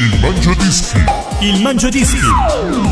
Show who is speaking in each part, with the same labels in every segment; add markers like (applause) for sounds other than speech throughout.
Speaker 1: Il Mangiadischi.
Speaker 2: Il Mangiadischi.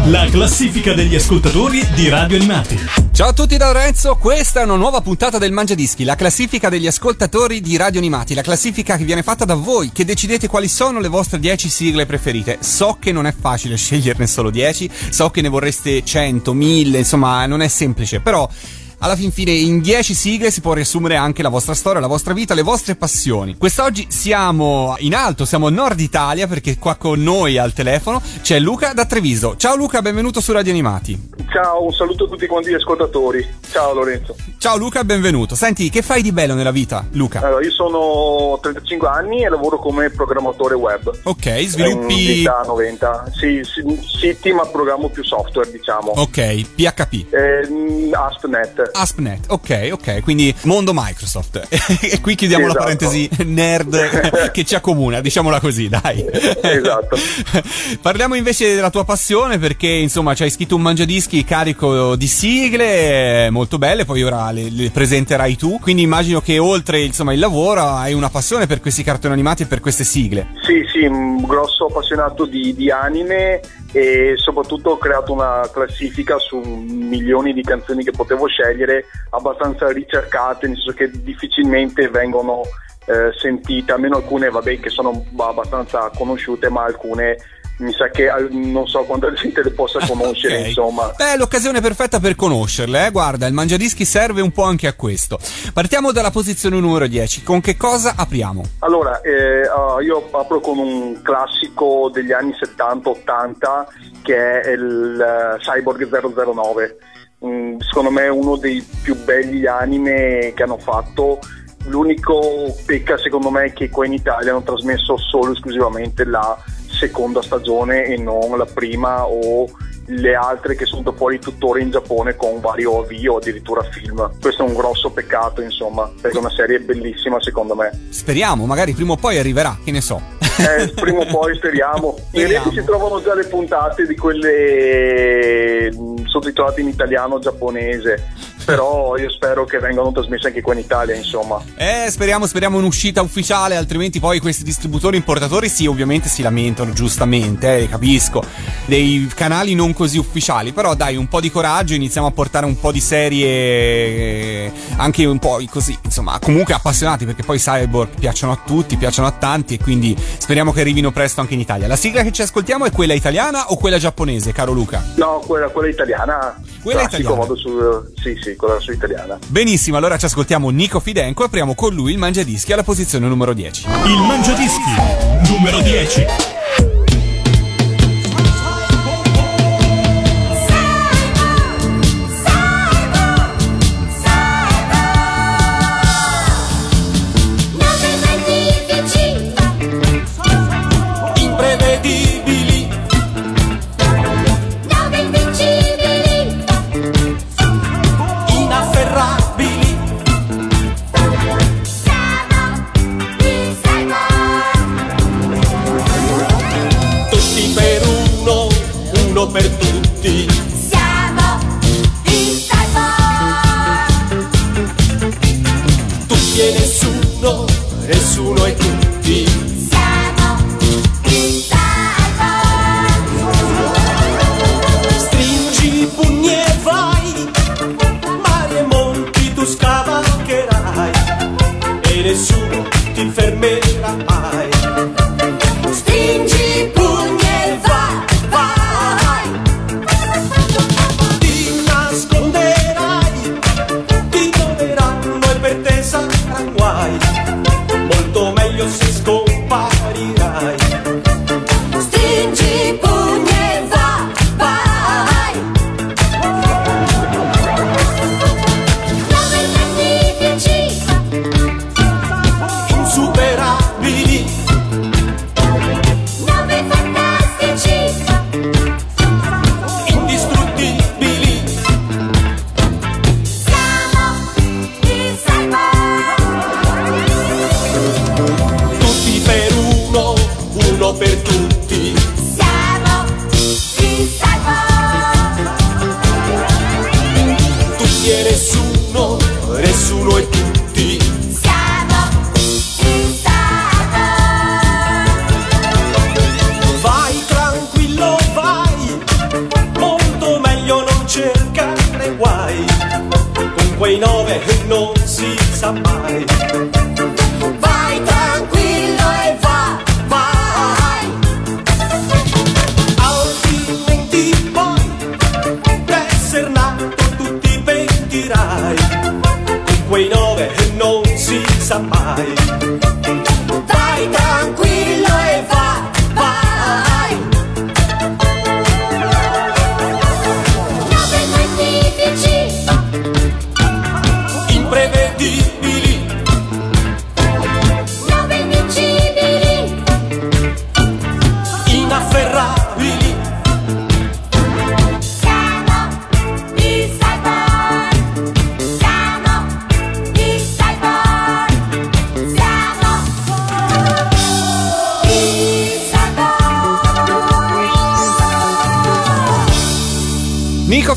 Speaker 2: La classifica degli ascoltatori di Radio Animati.
Speaker 3: Ciao a tutti da Lorenzo, questa è una nuova puntata del Mangiadischi, la classifica degli ascoltatori di Radio Animati, la classifica che viene fatta da voi, che decidete quali sono le vostre 10 sigle preferite. So che non è facile (laughs) sceglierne solo 10, so che ne vorreste 100, 1000, insomma non è semplice, però alla fin fine in 10 sigle si può riassumere anche la vostra storia, la vostra vita, le vostre passioni. Quest'oggi siamo in alto, siamo a nord Italia perché qua con noi al telefono c'è Luca da Treviso. Ciao Luca, benvenuto su Radio Animati.
Speaker 4: Ciao, un saluto a tutti quanti gli ascoltatori. Ciao Lorenzo.
Speaker 3: Ciao Luca, benvenuto. Senti, che fai di bello nella vita, Luca?
Speaker 4: Allora, io sono 35 anni e lavoro come programmatore web.
Speaker 3: Ok, sviluppi...
Speaker 4: In 90. Sì, sì, siti ma programmo più software, diciamo.
Speaker 3: Ok, PHP.
Speaker 4: Eh, ASP.NET.
Speaker 3: ASP.NET, ok, ok, quindi mondo Microsoft. (laughs) e qui chiudiamo
Speaker 4: Esatto.
Speaker 3: la parentesi nerd (laughs) che ci accomuna, diciamola così, dai.
Speaker 4: Esatto. (laughs)
Speaker 3: Parliamo invece della tua passione perché insomma ci hai scritto un mangiadischi carico di sigle molto belle, poi ora le, le presenterai tu, quindi immagino che oltre insomma il lavoro hai una passione per questi cartoni animati e per queste sigle.
Speaker 4: Sì, sì, un grosso appassionato di, di anime e soprattutto ho creato una classifica su milioni di canzoni che potevo scegliere, abbastanza ricercate, nel senso che difficilmente vengono eh, sentite, almeno alcune vabbè che sono abbastanza conosciute, ma alcune mi sa che non so quanta gente le possa (laughs) conoscere,
Speaker 3: Ok.
Speaker 4: insomma.
Speaker 3: Beh, l'occasione perfetta per conoscerle, eh? Guarda, il mangiadischi serve un po' anche a questo. Partiamo dalla posizione numero 10. Con che cosa apriamo?
Speaker 4: Allora, eh, ah, io apro con un classico degli anni 70-80 che è il eh, Cyborg 009. Mm, secondo me è uno dei più belli anime che hanno fatto. L'unico pecca secondo me è che qua in Italia hanno trasmesso solo e esclusivamente la seconda stagione e non la prima o le altre che sono fuori tuttora in Giappone con vario avvio o addirittura film. Questo è un grosso peccato, insomma, perché è una serie bellissima secondo me.
Speaker 3: Speriamo, magari prima o poi arriverà, che ne so.
Speaker 4: Eh, prima o poi speriamo. (laughs) In
Speaker 3: Speriamo.
Speaker 4: rete si trovano già le puntate di quelle mh, sottotitolate in italiano giapponese. Però io spero che vengano trasmesse anche qua in Italia, insomma.
Speaker 3: Eh, speriamo, speriamo un'uscita ufficiale, altrimenti poi questi distributori importatori sì, ovviamente si lamentano, giustamente, eh, capisco, dei canali non così ufficiali, però dai, un po' di coraggio, iniziamo a portare un po' di serie, eh, anche un po' così, insomma, comunque appassionati, perché poi cyborg piacciono a tutti, piacciono a tanti e quindi speriamo che arrivino presto anche in Italia. La sigla che ci ascoltiamo è quella italiana o quella giapponese, caro Luca?
Speaker 4: No, quella, quella italiana.
Speaker 3: Quella
Speaker 4: classico,
Speaker 3: italiana.
Speaker 4: Vado su, sì, sì, quella su italiana.
Speaker 3: Benissimo, allora ci ascoltiamo Nico Fidenco e apriamo con lui il Mangiadischi alla posizione numero 10.
Speaker 2: Il Mangiadischi. Numero 10.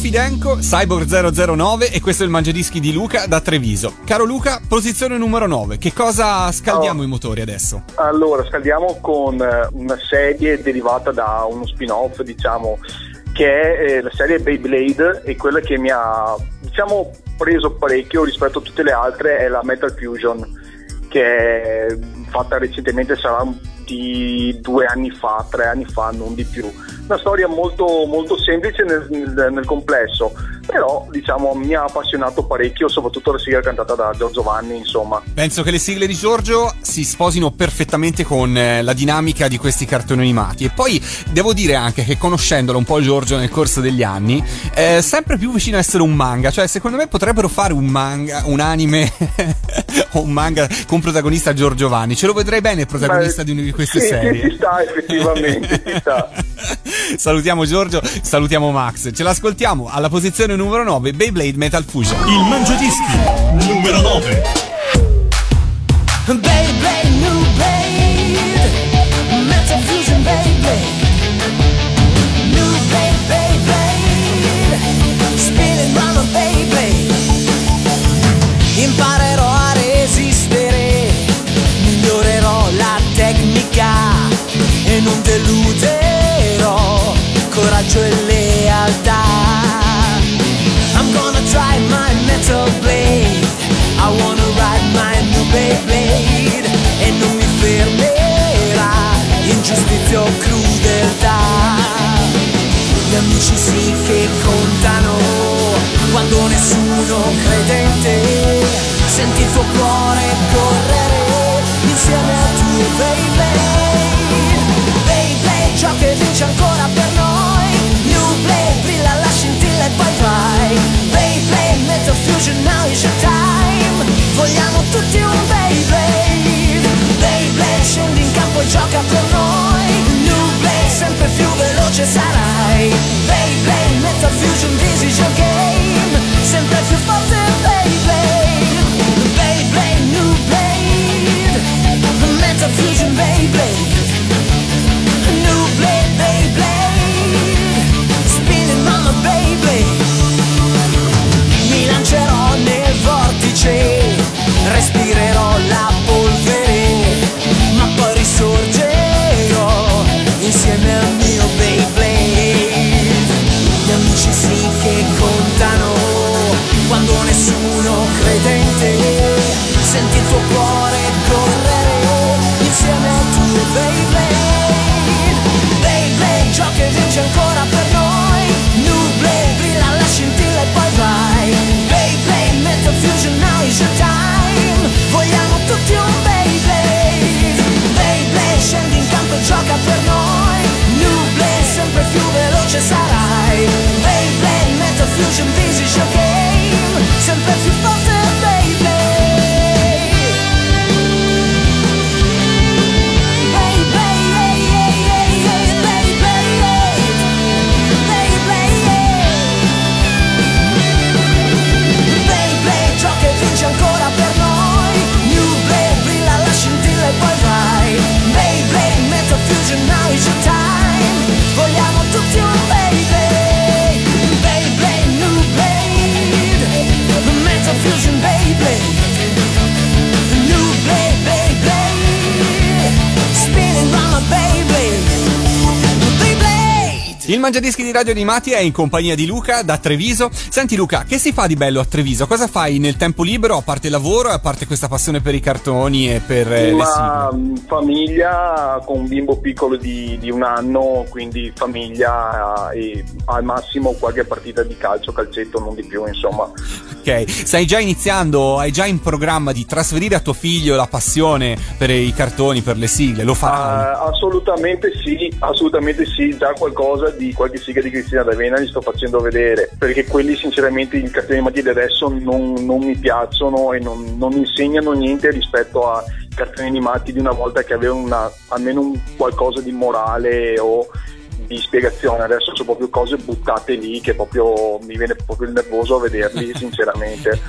Speaker 3: Fidenco, Cyborg 009 e questo è il Mangiadischi di Luca da Treviso. Caro Luca, posizione numero 9. Che cosa scaldiamo
Speaker 4: Oh.
Speaker 3: i motori adesso?
Speaker 4: Allora, scaldiamo con eh, una serie derivata da uno spin-off, diciamo, che è eh, la serie Beyblade e quella che mi ha, diciamo, preso parecchio rispetto a tutte le altre è la Metal Fusion, che è fatta recentemente, sarà di due anni fa, tre anni fa, non di più. Una storia molto, molto semplice nel, nel- nel complesso, però diciamo mi ha appassionato parecchio, soprattutto la sigla cantata da Giorgio Vanni, insomma.
Speaker 3: Penso che le sigle di Giorgio si sposino perfettamente con eh, la dinamica di questi cartoni animati. E poi devo dire anche che conoscendolo un po' Giorgio nel corso degli anni, è sempre più vicino a essere un manga. Cioè, secondo me potrebbero fare un manga, un anime (laughs) o un manga con protagonista Giorgio Vanni. Ce lo vedrei bene il protagonista
Speaker 4: Beh,
Speaker 3: di una di queste
Speaker 4: sì,
Speaker 3: serie.
Speaker 4: Ci sta, effettivamente, ci sta. (laughs)
Speaker 3: salutiamo Giorgio, salutiamo Max. Ce l'ascoltiamo alla posizione numero 9, Beyblade Metal Fusion.
Speaker 1: Il Mangiadischi numero 9.
Speaker 2: Beyblade, new blade, Metal Fusion Beyblade, new blade, Beyblade, spinning round a Beyblade. Imparerò e lealtà. I'm gonna try my metal blade. I wanna ride my new Beyblade e non mi fermerà ingiustizia o crudeltà. Gli amici sì che contano quando nessuno credente senti il tuo cuore correre insieme al tuo Beyblade. Your time. Vogliamo tutti un Beyblade. Beyblade, scendi in campo e gioca con noi. New Blade, sempre più veloce sarai. Beyblade, Metal Fusion, your game. Sempre
Speaker 3: baby. Mangiadischi di Radio Animati è in compagnia di Luca da Treviso. Senti Luca, che si fa di bello a Treviso? Cosa fai nel tempo libero, a parte il lavoro e a parte questa passione per i cartoni e per eh, le sigle?
Speaker 4: famiglia con un bimbo piccolo di, di un anno, quindi famiglia eh, e al massimo qualche partita di calcio, calcetto, non di più, insomma.
Speaker 3: Ok, stai già iniziando, hai già in programma di trasferire a tuo figlio la passione per i cartoni, per le sigle, lo farai?
Speaker 4: Ah, assolutamente sì, assolutamente sì, già qualcosa di qualche sigla di Cristina D'Avena gli sto facendo vedere, perché quelli sinceramente i cartoni animati di adesso non, non mi piacciono e non, non insegnano niente rispetto a cartoni animati di una volta che avevano una- almeno un qualcosa di morale o di spiegazione, adesso sono proprio cose buttate lì che proprio mi viene proprio il nervoso a vederli (laughs) sinceramente.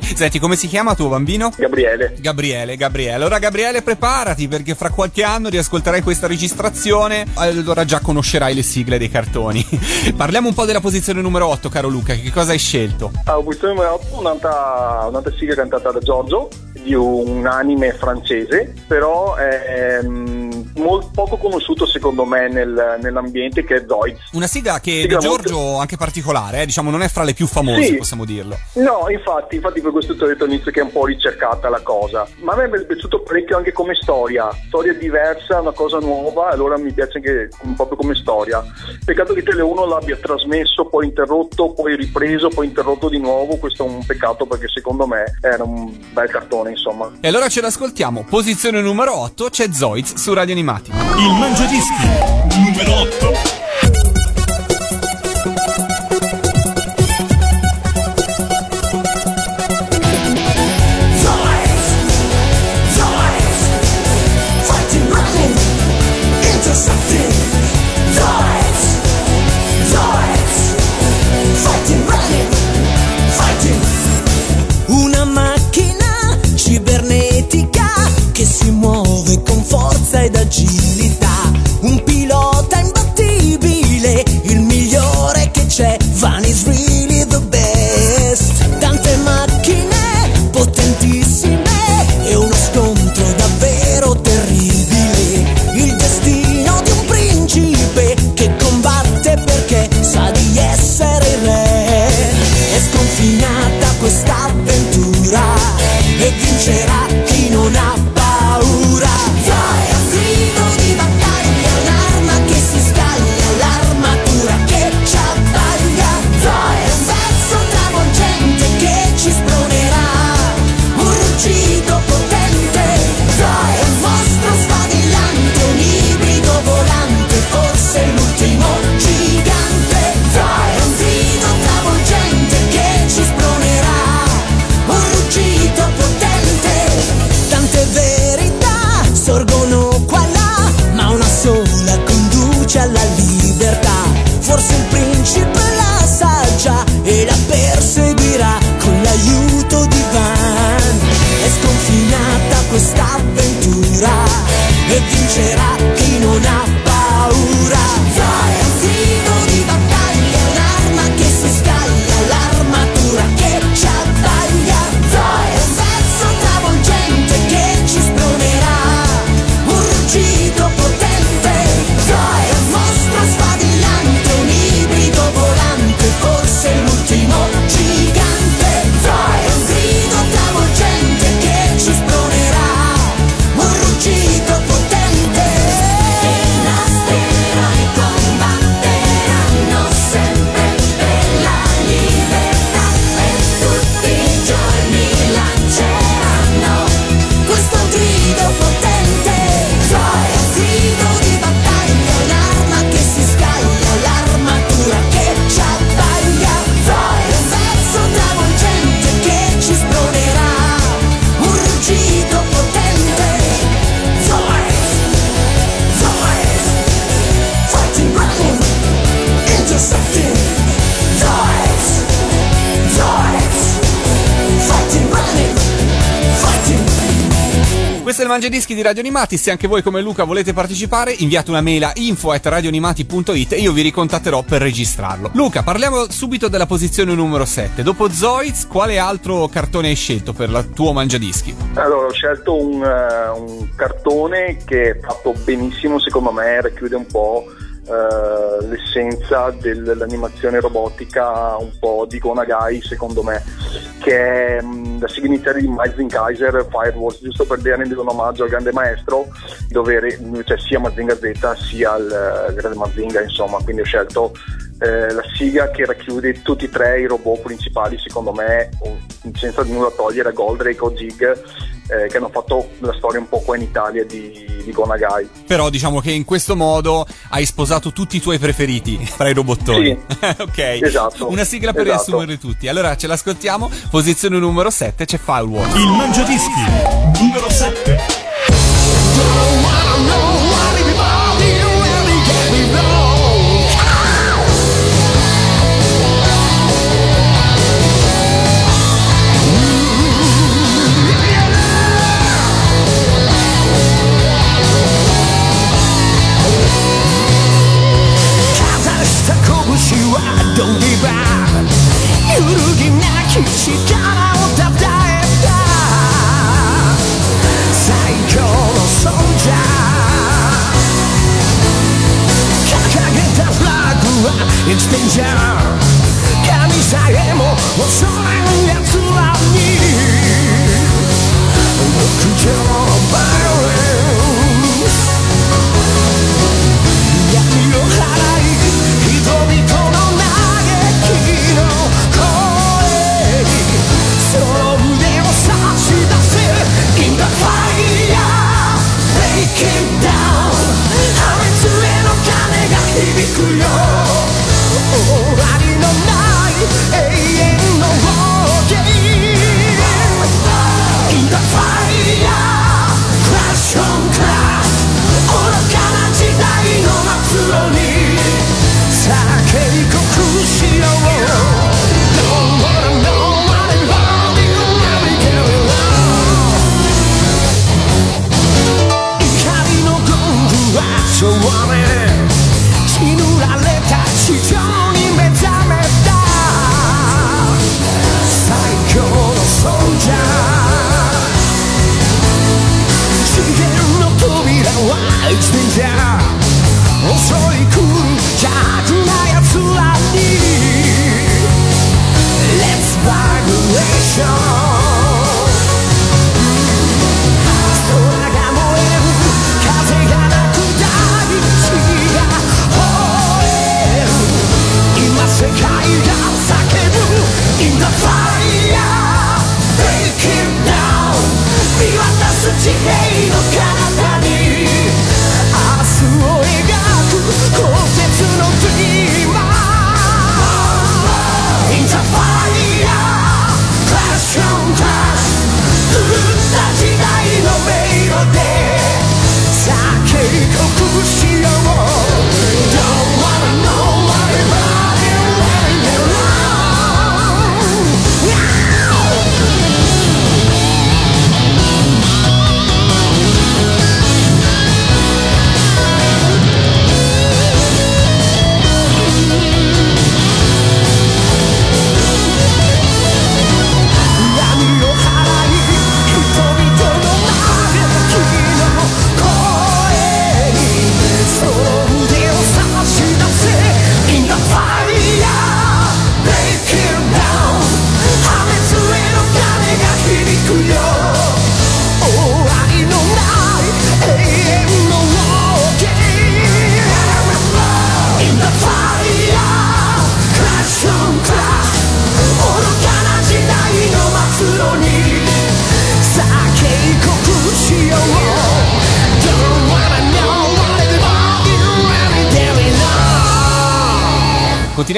Speaker 3: Senti, come si chiama tuo bambino?
Speaker 4: Gabriele.
Speaker 3: Gabriele, Gabriele. Allora Gabriele preparati perché fra qualche anno riascolterai questa registrazione, allora già conoscerai le sigle dei cartoni. (laughs) Parliamo un po' della posizione numero 8, caro Luca, che cosa hai scelto?
Speaker 4: A posizione numero 8 un'altra, un'altra sigla cantata da Giorgio di un anime francese, però è ehm, molto poco conosciuto secondo me nel- nell'ambiente che è Zoids.
Speaker 3: Una sigla che
Speaker 4: Sigla
Speaker 3: di Giorgio anche particolare, eh, diciamo non è fra le più famose,
Speaker 4: Sì.
Speaker 3: possiamo dirlo.
Speaker 4: No, infatti, infatti per questo ti ho detto all'inizio che è un po' ricercata la cosa. Ma a me è piaciuto parecchio anche come storia. Storia diversa, una cosa nuova, allora mi piace anche proprio come storia. Peccato che Tele 1 l'abbia trasmesso, poi interrotto, poi ripreso, poi interrotto di nuovo. Questo è un peccato perché secondo me era un bel cartone, insomma.
Speaker 3: E allora ce l'ascoltiamo. Posizione numero 8 c'è Zoids su Radio Animati.
Speaker 2: Il Mangiadischi numero 8.
Speaker 3: Mangiadischi di Radio Animati. Se anche voi come Luca volete partecipare, inviate una mail a info at radioanimati.it e io vi ricontatterò per registrarlo. Luca, parliamo subito della posizione numero 7. Dopo Zoids, quale altro cartone hai scelto per il tuo Mangiadischi?
Speaker 4: Allora, ho scelto un, eh, un cartone che è fatto benissimo, secondo me, racchiude un po' eh, l'essenza dell'animazione robotica un po' di Gonagai secondo me che è mh, la sigla di Mazing Kaiser Firewalls giusto per rendere un omaggio al grande maestro dove cioè sia Mazinga Z sia il eh, grande Mazinga insomma quindi ho scelto eh, la sigla che racchiude tutti e tre i robot principali secondo me senza nulla togliere Goldrake o Zig eh, che hanno fatto la storia un po' qua in Italia di, di Gonagai
Speaker 3: Però diciamo che in questo modo hai sposato tutti i tuoi preferiti fra i robottoni. (laughs) ok.
Speaker 4: esatto,
Speaker 3: Una sigla per
Speaker 4: esatto.
Speaker 3: riassumerli tutti. Allora ce l'ascoltiamo. Posizione numero 7 c'è Firewall.
Speaker 2: Il Mangiadischi numero 7.
Speaker 5: 岸からをた。たえた最強の存在。掲げた。フラッグは It's danger 神さえも恐れん奴らに屋上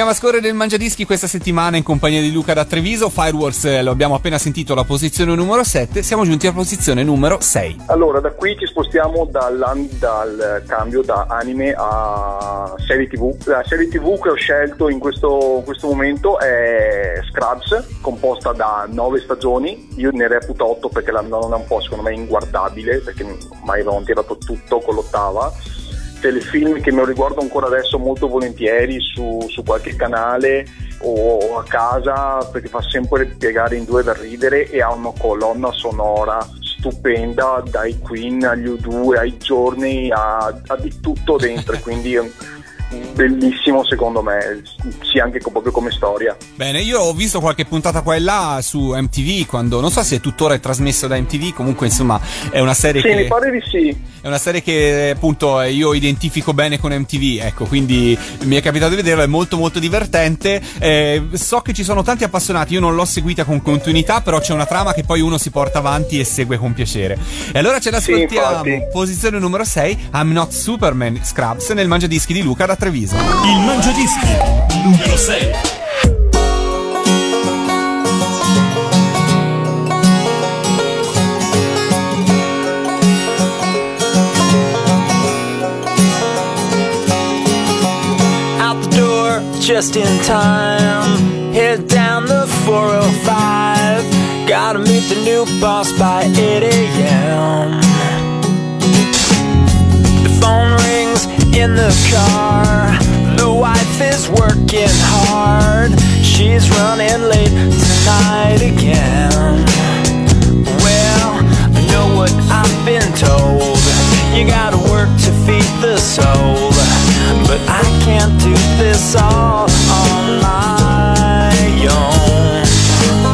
Speaker 3: Continuiamo a scorrere il Mangiadischi questa settimana in compagnia di Luca da Treviso. Firewalls eh, lo abbiamo appena sentito alla posizione numero 7, siamo giunti alla posizione numero 6.
Speaker 4: Allora, da qui ci spostiamo dall'an- dal cambio da anime a serie tv. La serie tv che ho scelto in questo, in questo momento è Scrubs, composta da nove stagioni. Io ne reputo otto perché la nona è un po' secondo me inguardabile, perché ormai avevano tirato tutto con l'ottava. Telefilm che me lo riguardo ancora adesso molto volentieri su, su qualche canale o a casa perché fa sempre piegare in due da ridere e ha una colonna sonora stupenda dai Queen agli U2 ai giorni a, a di tutto dentro (laughs) quindi è bellissimo secondo me, sia anche proprio come storia.
Speaker 3: Bene, io ho visto qualche puntata qua e là su MTV quando non so se tuttora è trasmesso da MTV, comunque insomma è una serie
Speaker 4: Sì,
Speaker 3: che
Speaker 4: mi pare di sì.
Speaker 3: È una serie che appunto io identifico bene con MTV, ecco, quindi mi è capitato di vederlo, è molto molto divertente. Eh, so che ci sono tanti appassionati, io non l'ho seguita con continuità, però c'è una trama che poi uno si porta avanti e segue con piacere. E allora ce l'ascoltiamo.
Speaker 4: infatti.
Speaker 3: Posizione numero 6, I'm Not Superman Scrubs nel mangiadischi di Luca da Treviso.
Speaker 2: Il Mangiadischi numero 6.
Speaker 6: Just in time. Head down the 405. Gotta meet the new boss by 8 a.m. The phone rings in the car. The wife is working hard. She's running late tonight again. Well, I know what I've been told. You gotta work to feed the soul. But I can't do this all on my own.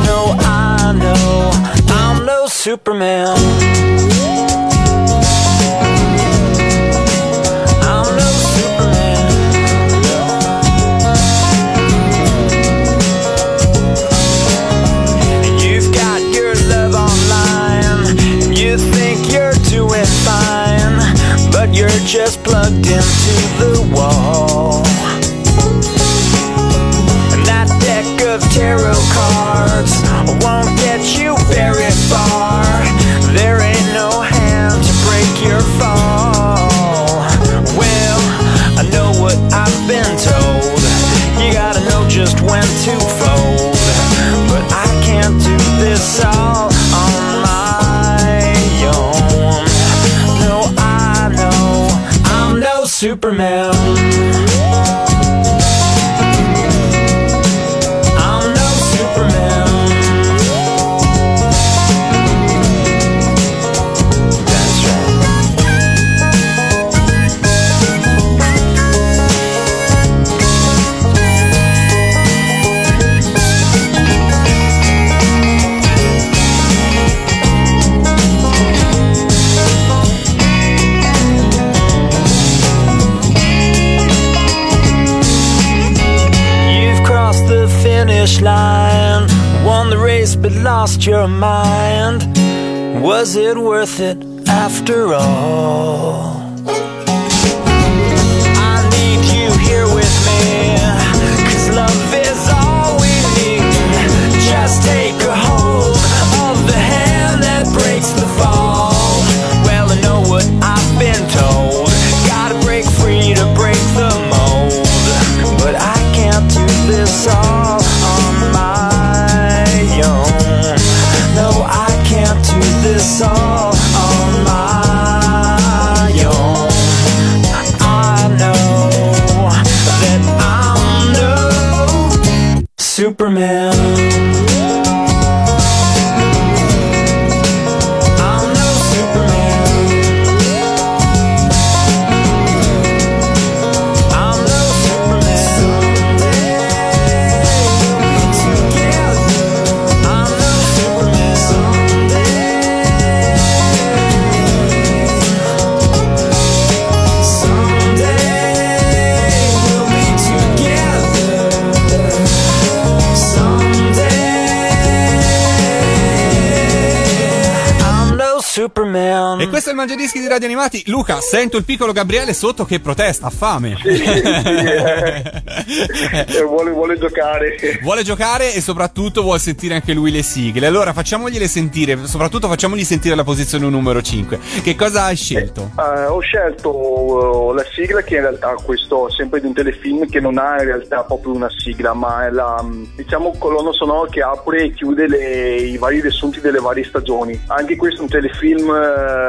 Speaker 6: No, I know I'm no Superman. Finish line, won the race but lost your mind. Was it worth it after all? I need you here with me,
Speaker 3: E questo è il Mangiadischi di Radio Animati. Luca, sento il piccolo Gabriele sotto che protesta, ha fame.
Speaker 4: Sì, sì, eh. Eh, (laughs) vuole, vuole giocare.
Speaker 3: Vuole giocare e soprattutto vuole sentire anche lui le sigle. Allora facciamogliele sentire, soprattutto facciamogli sentire la posizione numero 5. Che cosa hai scelto?
Speaker 4: Eh, ho scelto eh, la sigla che in realtà questo è sempre di un telefilm che non ha in realtà proprio una sigla ma è la diciamo colonna sonora che apre e chiude le- i vari riassunti delle varie stagioni anche questo è un telefilm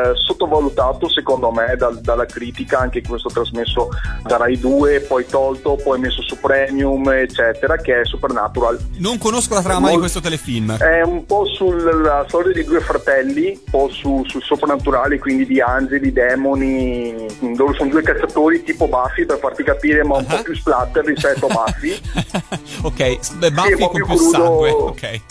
Speaker 4: eh, sottovalutato secondo me dal- dalla critica, anche questo trasmesso da Rai 2, poi tolto, poi messo su Premium, eccetera, che è Supernatural.
Speaker 3: Non conosco la trama di questo telefilm.
Speaker 4: È un po' sulla storia di due fratelli, un po' su, sul soprannaturale, quindi di angeli, demoni, dove sono due cacciatori tipo Buffy per farti capire, ma un po' più splatter rispetto a Buffy. (laughs)
Speaker 3: ok, beh, Buffy
Speaker 4: Sì,
Speaker 3: con
Speaker 4: più
Speaker 3: più sangue. Ok.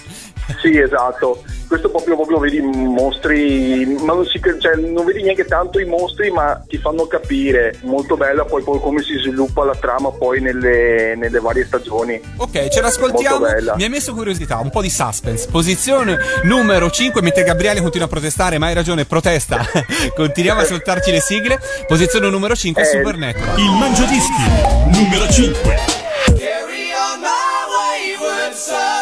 Speaker 4: Sì, esatto. Questo proprio, proprio vedi mostri, ma non, si, cioè, non vedi neanche tanto i mostri, ma ti fanno capire. Molto bella poi, poi come si sviluppa la trama poi nelle, nelle varie stagioni.
Speaker 3: Ok, ce l'ascoltiamo. Mi ha messo curiosità, un po' di suspense. Posizione numero 5, mentre Gabriele continua a protestare, ma hai ragione, protesta. (laughs) Continuiamo a ascoltarci le sigle. Posizione numero 5,
Speaker 4: Eh.
Speaker 3: Supernatural.
Speaker 1: Il Mangiadischi numero 5.
Speaker 7: Carry on my wayward son.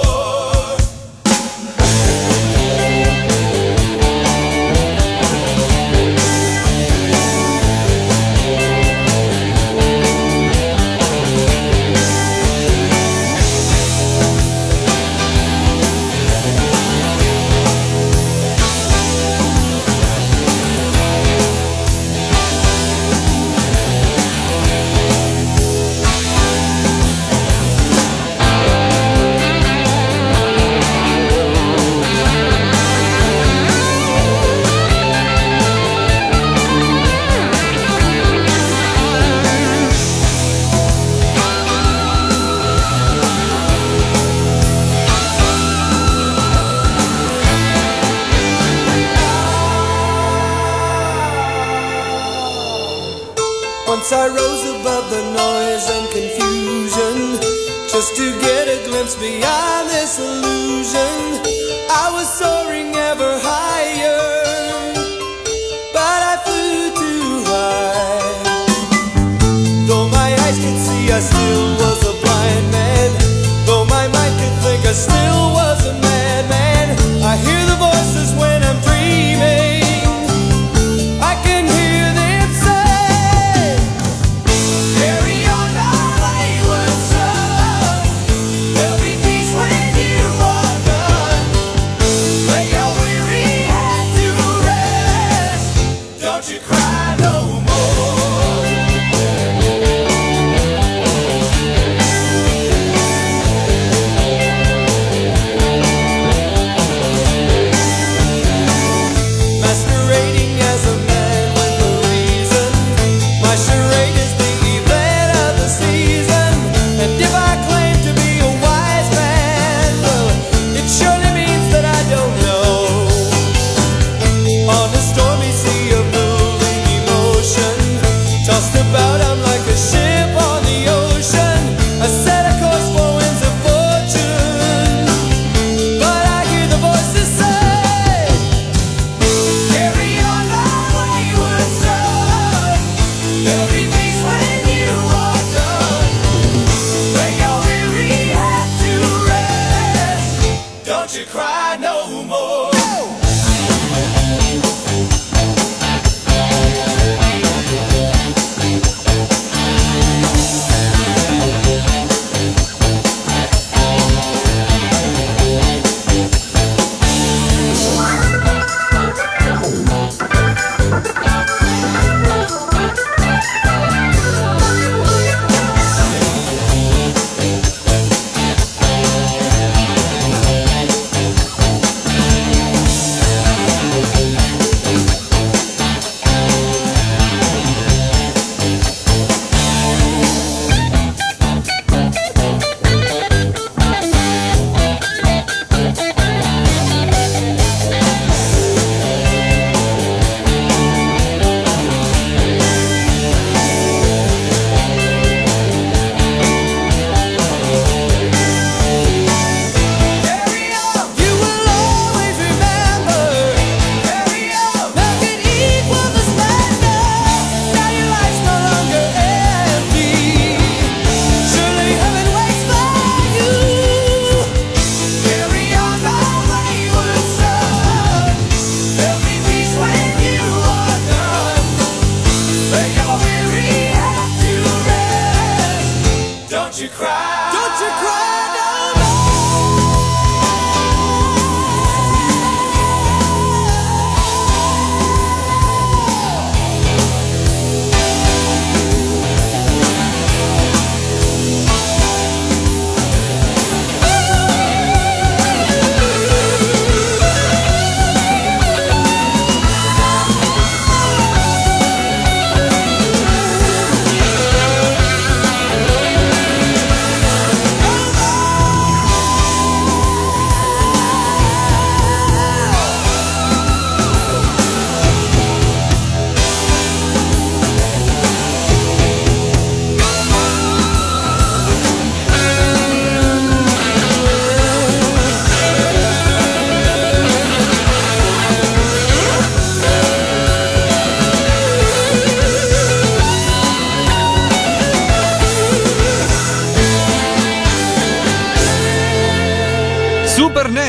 Speaker 7: Don't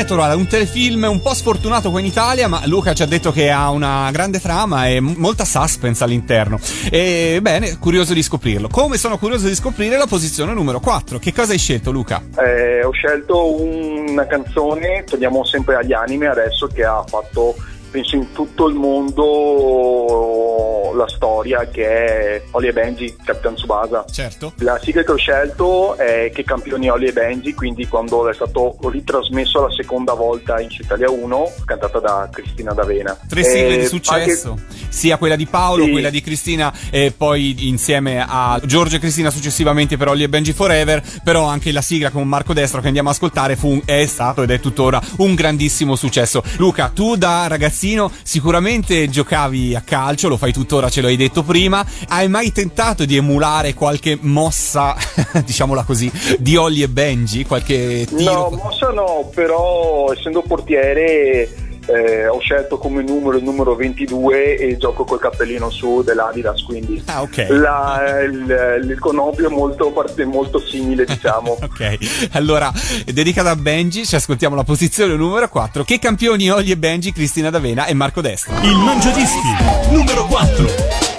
Speaker 3: Supernatural, un telefilm un po' sfortunato qua in Italia, ma Luca ci ha detto che ha una grande trama e molta suspense all'interno. E bene, curioso di scoprirlo. Come sono curioso di scoprire la posizione numero 4. Che cosa hai scelto, Luca?
Speaker 4: Eh, ho scelto una canzone, torniamo sempre agli anime adesso, che ha fatto penso in tutto il mondo la storia che è Oli e Benji, Captain Tsubasa.
Speaker 3: Certo.
Speaker 4: La sigla che ho scelto è Che campioni Oli e Benji, quindi quando è stato ritrasmesso la seconda volta in Italia 1, cantata da Cristina D'Avena.
Speaker 3: Tre sigle
Speaker 4: Eh,
Speaker 3: di successo,
Speaker 4: anche-
Speaker 3: sia quella di Paolo,
Speaker 4: Sì.
Speaker 3: quella di Cristina e poi insieme a Giorgio e Cristina successivamente per Ollie e Benji Forever, però anche la sigla con Marco Destro che andiamo a ascoltare fu, è stato ed è tuttora un grandissimo successo. Luca, tu da ragazzino sicuramente giocavi a calcio, lo fai tuttora, ce l'hai detto prima, hai mai tentato di emulare qualche mossa, (laughs) diciamola così, di Ollie e Benji, qualche tiro?
Speaker 4: No, mossa no, però essendo portiere eh, ho scelto come numero il numero 22 e gioco col cappellino su dell'Adidas, quindi
Speaker 3: Ah, ok.
Speaker 4: la- il, il connobio è molto, parte- molto simile, diciamo. (laughs)
Speaker 3: Ok, allora dedicata a Benji, ci ascoltiamo la posizione numero 4. Che campioni Olli e Benji, Cristina D'Avena e Marco Destra.
Speaker 8: Il Mangiadischi numero 4.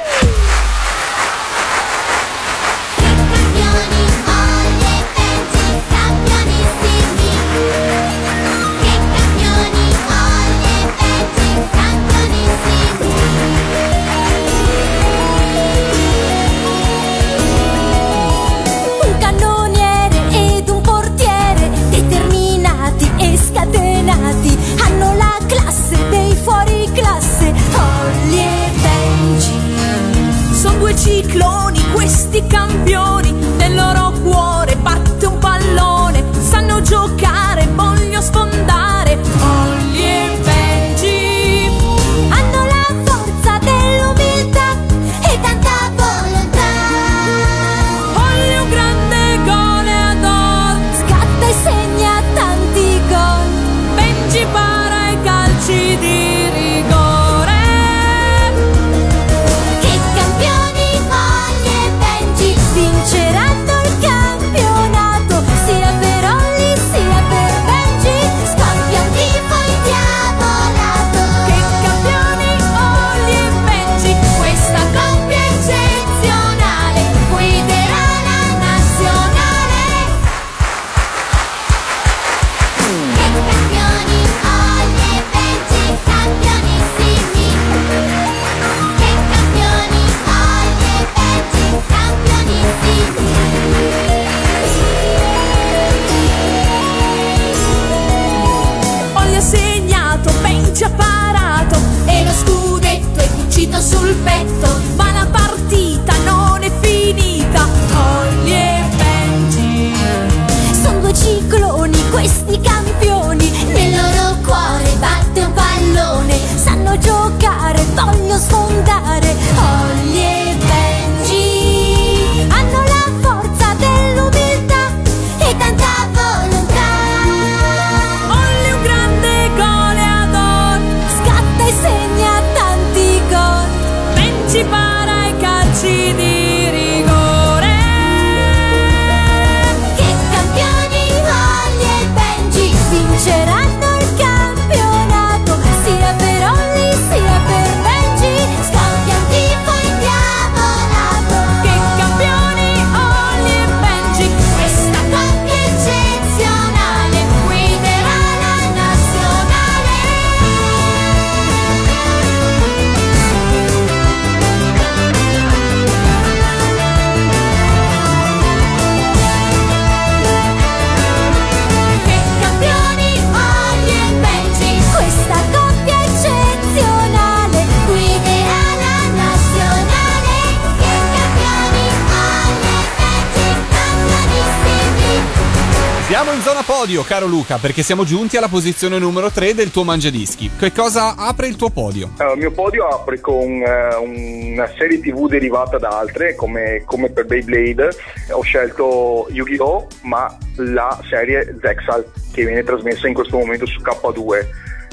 Speaker 3: In zona podio, caro Luca, perché siamo giunti alla posizione numero 3 del tuo mangiadischi. Che cosa apre il tuo podio?
Speaker 4: Allora, il mio podio apre con eh, una serie tv derivata da altre, come, come per Beyblade. Ho scelto Yu-Gi-Oh! ma la serie Zexal, che viene trasmessa in questo momento su K2.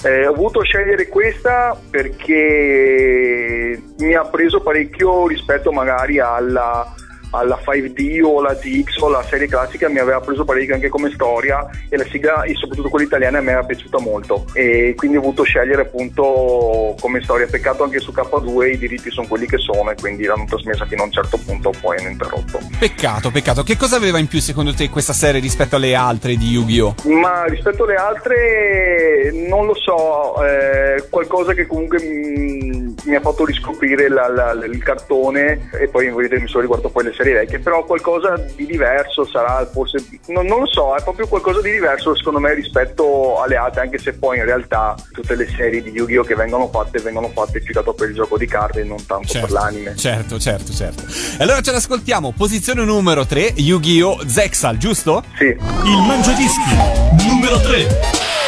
Speaker 4: Eh, ho voluto scegliere questa perché mi ha preso parecchio rispetto magari alla, alla 5D o la DX o la serie classica mi aveva preso parecchio anche come storia e la sigla e soprattutto quella italiana mi era piaciuta molto e quindi ho voluto scegliere appunto come storia peccato anche su K2 i diritti sono quelli che sono e quindi l'hanno trasmessa fino a un certo punto poi hanno interrotto
Speaker 3: Peccato, peccato. Che cosa aveva in più secondo te questa serie rispetto alle altre di Yu-Gi-Oh?
Speaker 4: ma rispetto alle altre non lo so eh, qualcosa che comunque mm, mi ha fatto riscoprire la- la- il cartone e poi vedete, mi sono riguardato poi le serie vecchie però qualcosa di diverso sarà forse non, non lo so è proprio qualcosa di diverso secondo me rispetto alle altre anche se poi in realtà tutte le serie di Yu-Gi-Oh che vengono fatte vengono fatte fidato per il gioco di carte e non tanto per l'anime
Speaker 3: Certo, certo, certo. Allora ce l'ascoltiamo. Posizione numero 3, Yu-Gi-Oh! Zexal, giusto?
Speaker 4: Sì.
Speaker 2: Il Mangiadischi numero 3.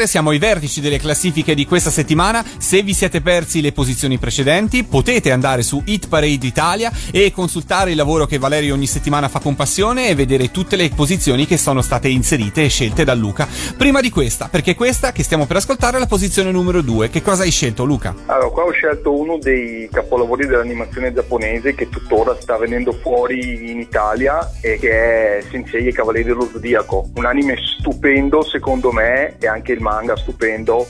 Speaker 3: Scorrere, siamo ai vertici delle classifiche di questa settimana. Se vi siete persi le posizioni precedenti, potete andare su Hit Parade Italia e consultare il lavoro che Valerio ogni settimana fa con passione e vedere tutte le posizioni che sono state inserite e scelte da Luca. Prima di questa, perché questa che stiamo per ascoltare è la posizione numero 2. Che cosa hai scelto, Luca?
Speaker 4: Allora, qua ho scelto uno dei capolavori dell'animazione giapponese che tuttora sta venendo fuori in Italia e che è Sensei e Cavalieri dello Zodiaco. Un anime stupendo secondo me e anche il manga stupendo,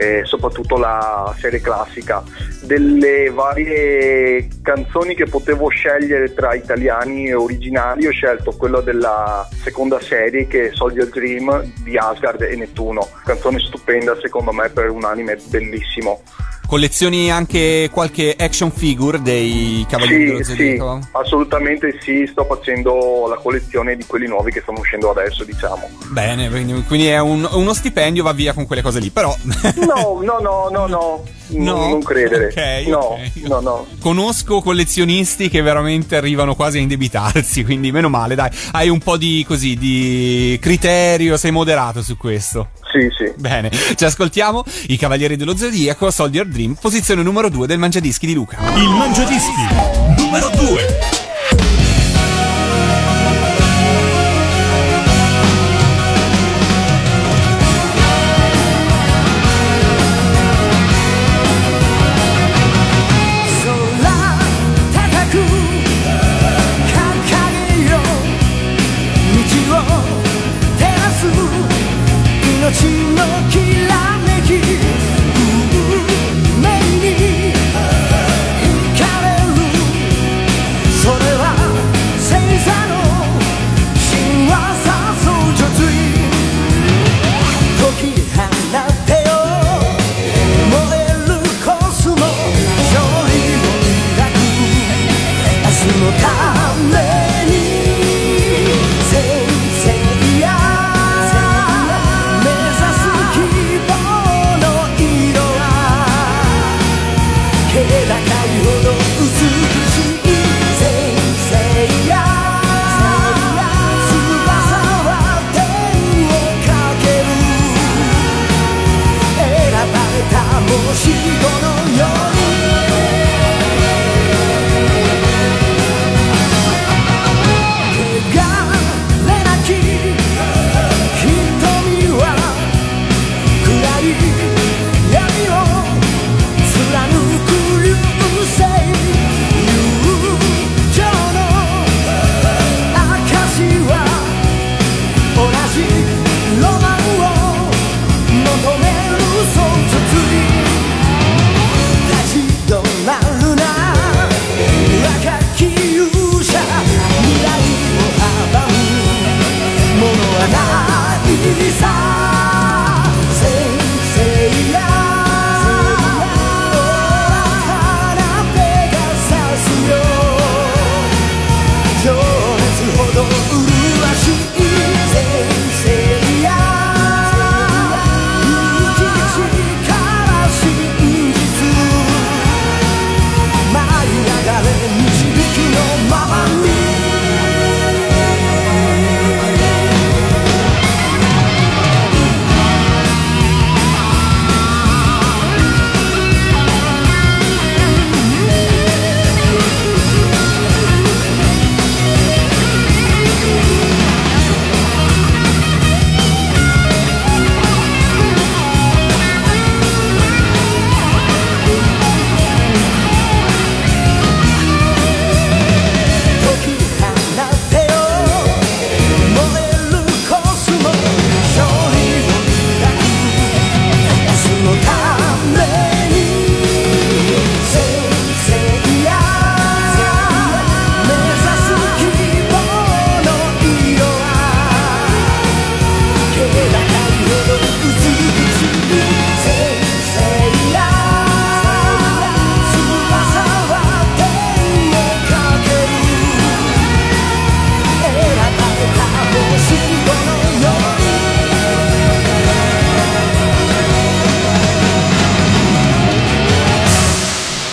Speaker 4: e soprattutto la serie classica. Delle varie canzoni che potevo scegliere tra italiani e originali ho scelto quella della seconda serie che è Soldier Dream di Asgard e Nettuno. Canzone stupenda secondo me per un anime bellissimo.
Speaker 3: Collezioni anche qualche action figure dei Cavalieri dello
Speaker 4: Sì, sì,
Speaker 3: Zodiaco?
Speaker 4: assolutamente sì, sto facendo la collezione di quelli nuovi che stanno uscendo adesso, diciamo.
Speaker 3: Bene, quindi quindi è un- uno stipendio, va via con quelle cose lì, però...
Speaker 4: No, no, no, no, no, (laughs)
Speaker 3: No?
Speaker 4: non credere.
Speaker 3: Ok,
Speaker 4: no,
Speaker 3: ok.
Speaker 4: no, no.
Speaker 3: Conosco collezionisti che veramente arrivano quasi a indebitarsi, quindi meno male, dai. Hai un po' di così di criterio, sei moderato su questo.
Speaker 4: Sì, sì.
Speaker 3: Bene, ci ascoltiamo i Cavalieri dello Zodiaco, Soldier Dream, posizione numero 2 del Mangiadischi di Luca.
Speaker 2: Il Mangiadischi numero 2.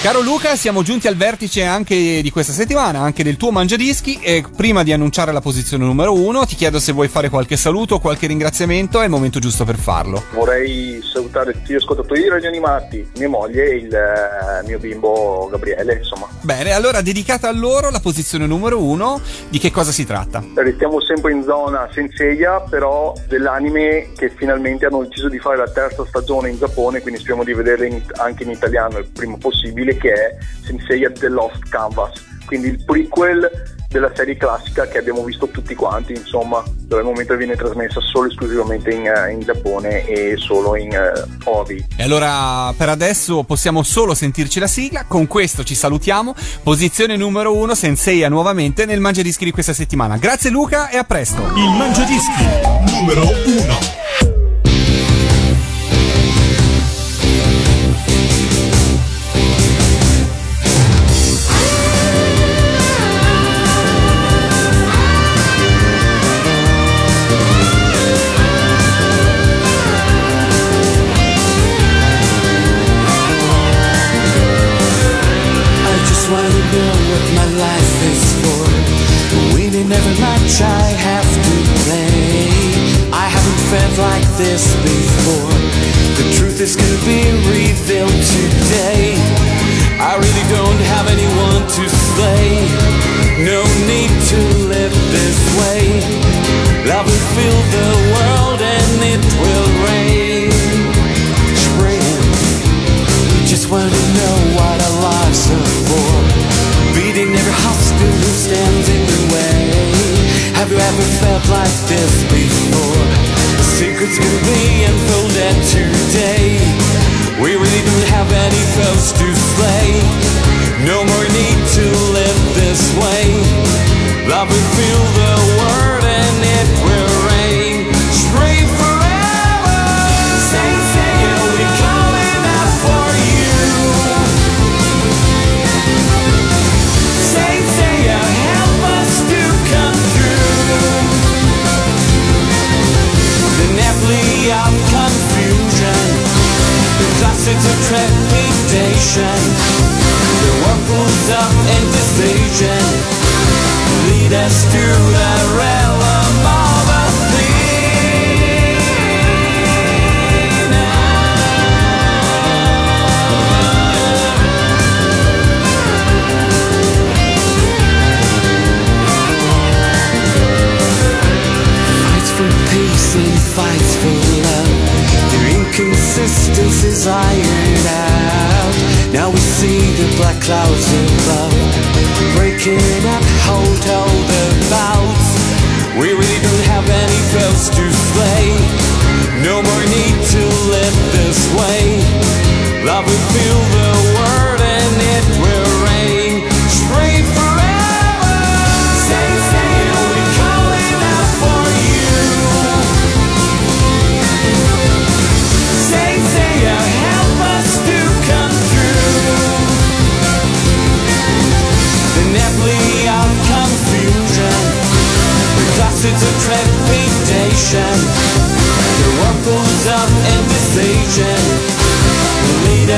Speaker 3: Caro Luca, siamo giunti al vertice anche di questa settimana, anche del tuo mangiadischi e prima di annunciare la posizione numero uno ti chiedo se vuoi fare qualche saluto o qualche ringraziamento, è il momento giusto per farlo.
Speaker 4: Vorrei salutare tutti gli ascoltatori di Radio Animati, mia moglie e il eh, mio bimbo Gabriele, insomma.
Speaker 3: Bene, allora dedicata a loro la posizione numero uno, di che cosa si tratta?
Speaker 4: Restiamo sempre in zona Senseiya, però dell'anime che finalmente hanno deciso di fare la terza stagione in Giappone, quindi speriamo di vederla in- anche in italiano il prima possibile, che è Senseiya The Lost Canvas, quindi il prequel della serie classica che abbiamo visto tutti quanti, insomma, dove al momento viene trasmessa solo e esclusivamente in, eh, in Giappone e solo in eh, OVI.
Speaker 3: E allora per adesso possiamo solo sentirci la sigla, con questo ci salutiamo, posizione numero uno, Senseiya nuovamente nel Mangiadischi di questa settimana. Grazie Luca e a presto!
Speaker 1: Il Mangiadischi numero 1.
Speaker 6: Like this before. The truth is gonna be revealed today. I really don't have anyone to slay. No need to live this way. Love will fill the world and it will rain. Spring. We just want to know what our lives are for. Beating every obstacle who stands in the way. Have you ever felt like this before? Secret's gonna be unfolded today. We really don't have any foes to slay. No more need to live this way. Love will fill the world It's a trepidation. The one pulls up in decision. Lead us to the realm of a Fight for peace and fight clouds in
Speaker 1: clouds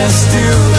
Speaker 9: just do